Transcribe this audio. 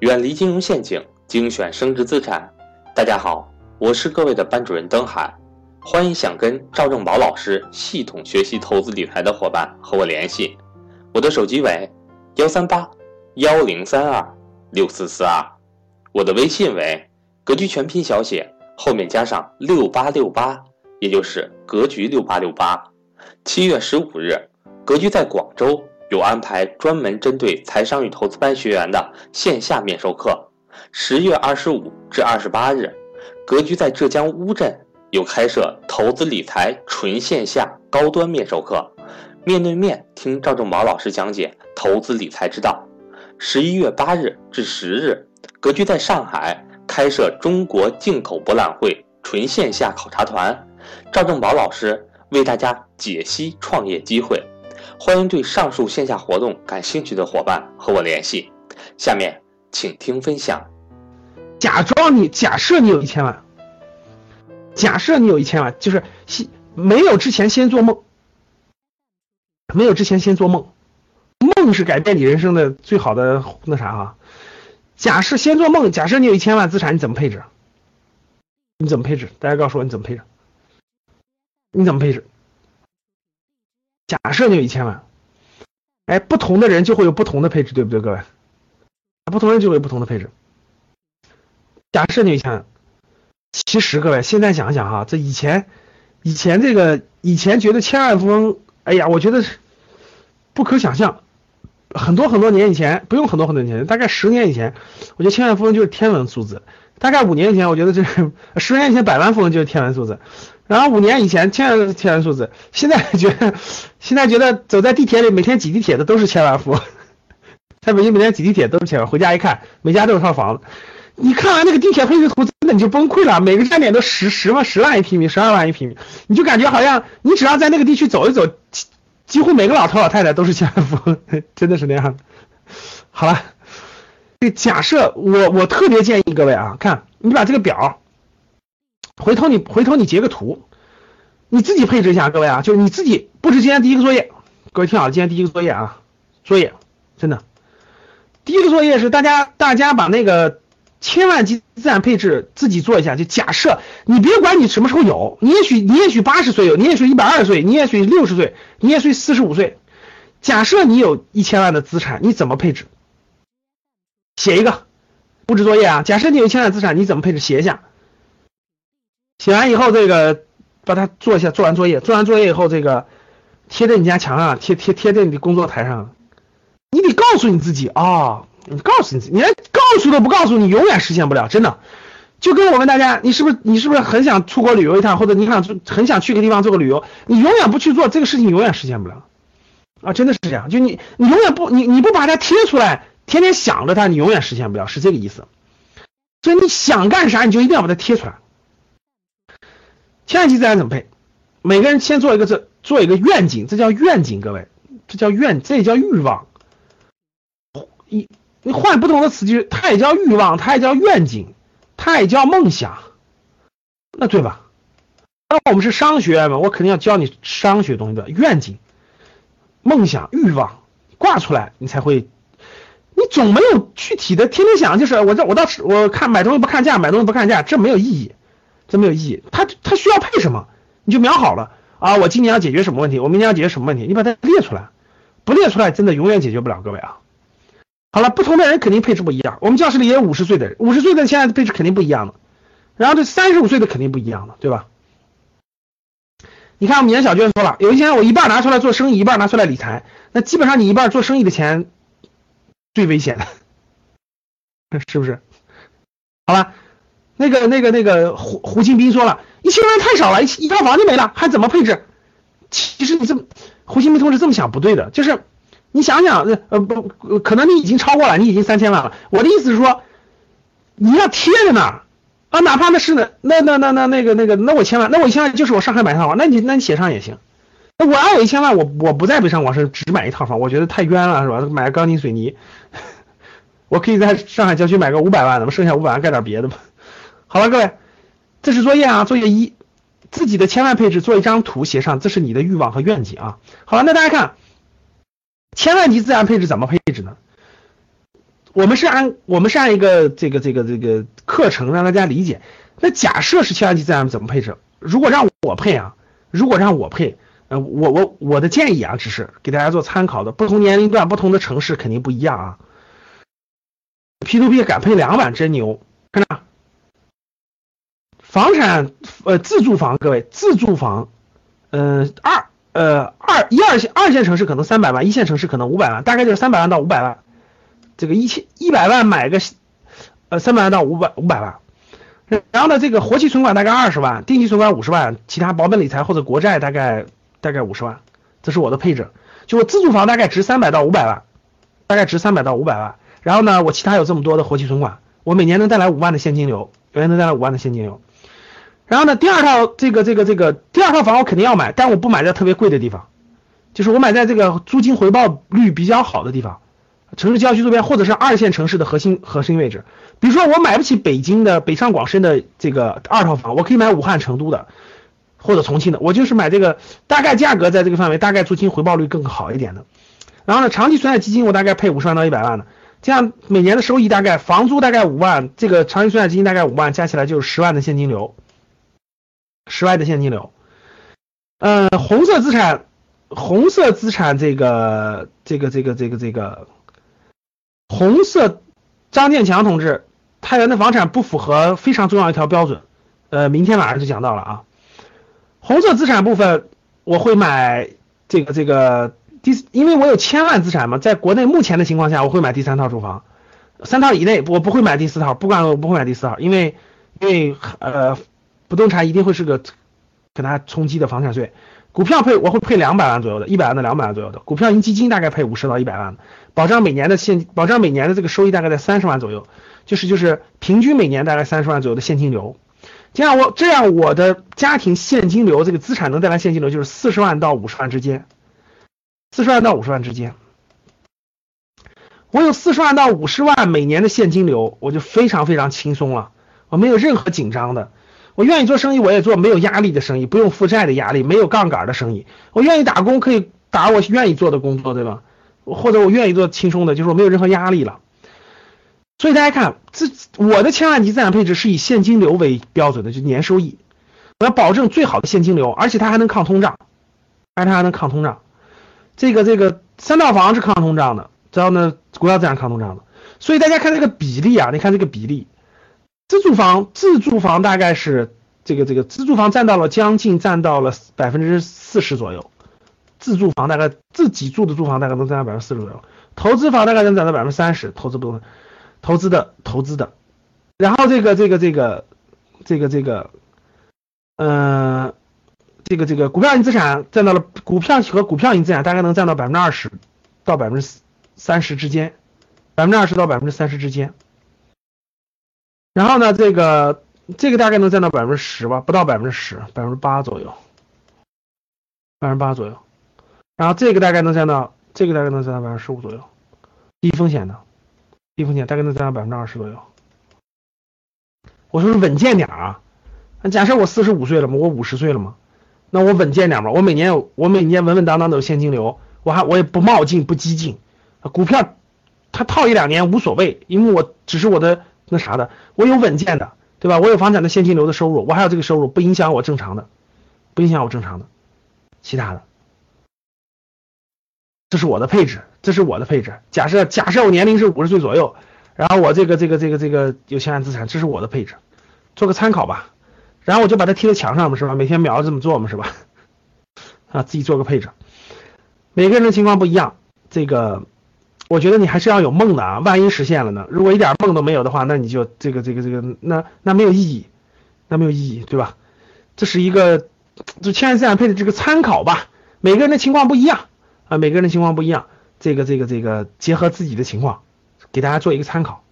远离金融陷阱，精选升值资产。大家好，我是各位的班主任登海，欢迎想跟赵正宝老师系统学习投资理财的伙伴和我联系，我的手机为幺三八幺零三二六四四二，我的微信为格局全拼小写后面加上六八六八，也就是格局六八六八。七月十五日，格局在广州。有安排专门针对财商与投资班学员的线下面授课。十月二十五至二十八日，格局在浙江乌镇有开设投资理财纯线下高端面授课，面对面听赵正宝老师讲解投资理财之道。十一月八日至十日，格局在上海开设中国进口博览会纯线下考察团，赵正宝老师为大家解析创业机会。欢迎对上述线下活动感兴趣的伙伴和我联系。下面请听分享。假装你假设你有一千万，假设你有一千万，就是先没有之前先做梦，没有之前先做梦，梦是改变你人生的最好的那啥哈。假设先做梦，假设你有一千万资产，你怎么配置？你怎么配置？大家告诉我你怎么配置？你怎么配置？假设你有一千万，哎，不同的人就会有不同的配置，对不对，各位？不同人就会有不同的配置。假设你有一千万，其实各位现在想想哈，这以前，以前这个以前觉得千万富翁，哎呀，我觉得不可想象。很多很多年以前，不用很多很多年，大概十年以前，我觉得千万富翁就是天文数字。大概五年前，我觉得这十年前百万富翁就是天文数字。然后五年以前，千万千万数字，现在觉得，现在觉得走在地铁里每天挤地铁的都是千万富翁，在北京每天挤地铁都是千万，回家一看，每家都有套房子。你看完那个地铁配置图，真的你就崩溃了，每个站点都十十万十万一平米，十二万一平米，你就感觉好像你只要在那个地区走一走，几乎每个老头老太太都是千万富翁，真的是那样。好了，这假设我我特别建议各位啊，看你把这个表。回头你回头你截个图，你自己配置一下，各位啊，就是你自己布置今天第一个作业。各位听好了，今天第一个作业啊，作业真的，第一个作业是大家大家把那个千万级资产配置自己做一下。就假设你别管你什么时候有，你也许你也许八十岁有，你也许一百二十岁，你也许六十岁，你也许四十五岁。假设你有一千万的资产，你怎么配置？写一个布置作业啊。假设你有一千万资产，你怎么配置？写一下。写完以后，这个把它做一下，做完作业，做完作业以后，这个贴在你家墙上，贴贴贴在你的工作台上。你得告诉你自己啊，你告诉你自己，你连告诉都不告诉你，永远实现不了，真的。就跟我问大家，你是不是你是不是很想出国旅游一趟，或者你想很想去个地方做个旅游，你永远不去做这个事情，永远实现不了啊，真的是这样。就你你永远不你你不把它贴出来，天天想着它，你永远实现不了，是这个意思。所以你想干啥，你就一定要把它贴出来。千万级资产怎么配？每个人先做一个这做一个愿景，这叫愿景，各位，这叫愿，这也叫欲望。一你换不同的词句，它也叫欲望，它也叫愿景，它也叫梦想，那对吧？那我们是商学院嘛，我肯定要教你商学东西的愿景、梦想、欲望挂出来，你才会。你总没有具体的，天天想就是我这我到我看买东西不看价，买东西不看价，这没有意义。这没有意义，他他需要配什么，你就瞄好了啊！我今年要解决什么问题，我明年要解决什么问题，你把它列出来，不列出来真的永远解决不了，各位啊！好了，不同的人肯定配置不一样，我们教室里也有五十岁的人，五十岁的现在配置肯定不一样的，然后这三十五岁的肯定不一样的，对吧？你看我们严小娟说了，有一天我一半拿出来做生意，一半拿出来理财，那基本上你一半做生意的钱最危险的，是不是？好了。那个、那个、那个胡胡金斌说了，一千万太少了，一一套房就没了，还怎么配置？其实你这么，胡金斌同志这么想不对的，就是你想想，呃不，可能你已经超过了，你已经三千万了。我的意思是说，你要贴着那儿啊，哪怕那是那那那那那那个那个，那我千万，那我千万就是我上海买套房，那你那你写上也行。那我要有一千万，我我不在北上广深只买一套房，我觉得太冤了，是吧？买个钢筋水泥，我可以在上海郊区买个五百万的，剩下五百万干点别的吧。好了，各位，这是作业啊，作业一，自己的千万配置做一张图，写上这是你的欲望和愿景啊。好了，那大家看，千万级资产配置怎么配置呢？我们是按我们是按一个这个这个这个课程让大家理解。那假设是千万级资产怎么配置？如果让我配啊，如果让我配，呃，我我我的建议啊，只是给大家做参考的。不同年龄段、不同的城市肯定不一样啊。P to P 敢配两万真牛，看着。房产呃自住房，各位自住房，呃二呃二一二线二线城市可能三百万，一线城市可能五百万，大概就是三百万到五百万。这个一千一百万买个呃三百万到五百五百万。然后呢，这个活期存款大概二十万，定期存款五十万，其他保本理财或者国债大概大概五十万，这是我的配置。就我自住房大概值三百到五百万，大概值三百到五百万。然后呢，我其他有这么多的活期存款，我每年能带来五万的现金流，每年能带来五万的现金流。然后呢，第二套这个这个这个第二套房我肯定要买，但我不买在特别贵的地方，就是我买在这个租金回报率比较好的地方。城市郊区周边，或者是二线城市的核心核心位置，比如说我买不起北京的、北上广深的这个二套房，我可以买武汉、成都的，或者重庆的，我就是买这个大概价格在这个范围，大概租金回报率更好一点的。然后呢，长期存在基金我大概配五十万到一百万的，这样每年的收益大概房租大概五万，这个长期存在基金大概五万，加起来就是十万的现金流，十万的现金流。嗯，红色资产，红色资产这个这个这个这个这个。红色，张建强同志，太原的房产不符合非常重要一条标准，呃，明天晚上就讲到了啊。红色资产部分，我会买这个这个第，因为我有千万资产嘛，在国内目前的情况下，我会买第三套住房，三套以内我不会买第四套，不管我不会买第四套，因为因为呃，不动产一定会是个给它冲击的房产税。股票配我会配两百万左右的，一百万到两百万左右的股票型基金大概配五十到一百万的，保障每年的现保障每年的这个收益大概在三十万左右，就是就是平均每年大概三十万左右的现金流，这样我这样我的家庭现金流这个资产能带来现金流就是四十万到五十万之间，四十万到五十万之间，我有四十万到五十万每年的现金流，我就非常非常轻松了，我没有任何紧张的。我愿意做生意，我也做没有压力的生意，不用负债的压力，没有杠杆的生意。我愿意打工，可以打我愿意做的工作，对吧？或者我愿意做轻松的，就是我没有任何压力了。所以大家看，这我的千万级资产配置是以现金流为标准的，就年收益，我要保证最好的现金流，而且它还能抗通胀，而且它还能抗通胀。这个这个三套房是抗通胀的，然后呢，国家资产抗通胀的。所以大家看这个比例啊，你看这个比例。自住房，自住房大概是这个这个自住房占到了将近占到了百分之四十左右，自住房大概自己住的住房大概能占到百分之四十左右，投资房大概能占到百分之三十，投资不动产，投资的投资的，然后这个这个这个这个这个，嗯，这个这个股票型资产占到了股票和股票型资产大概能占到百分之二十到百分之三十之间，百分之二十到百分之三十之间。然后呢，这个这个大概能占到百分之十吧，不到百分之十，百分之八左右，百分之八左右。然后这个大概能占到，这个大概能占到百分之十五左右，低风险的，低风险大概能占到百分之二十左右。我说是稳健点啊，那假设我四十五岁了嘛，我五十岁了嘛，那我稳健点吧，我每年有我每年稳稳当当的有现金流，我还我也不冒进不激进，股票它套一两年无所谓，因为我只是我的。那啥的，我有稳健的，对吧？我有房产的现金流的收入，我还有这个收入，不影响我正常的，不影响我正常的，其他的，这是我的配置，这是我的配置。假设假设我年龄是五十岁左右，然后我这个这个这个这个有千万资产，这是我的配置，做个参考吧。然后我就把它贴在墙上嘛，是吧？每天秒这么做嘛，是吧？啊，自己做个配置。每个人的情况不一样，这个。我觉得你还是要有梦的啊，万一实现了呢？如果一点梦都没有的话，那你就这个这个这个，那那没有意义，那没有意义，对吧？这是一个就千万资产配的这个参考吧，每个人的情况不一样啊，每个人的情况不一样，这个这个这个结合自己的情况，给大家做一个参考。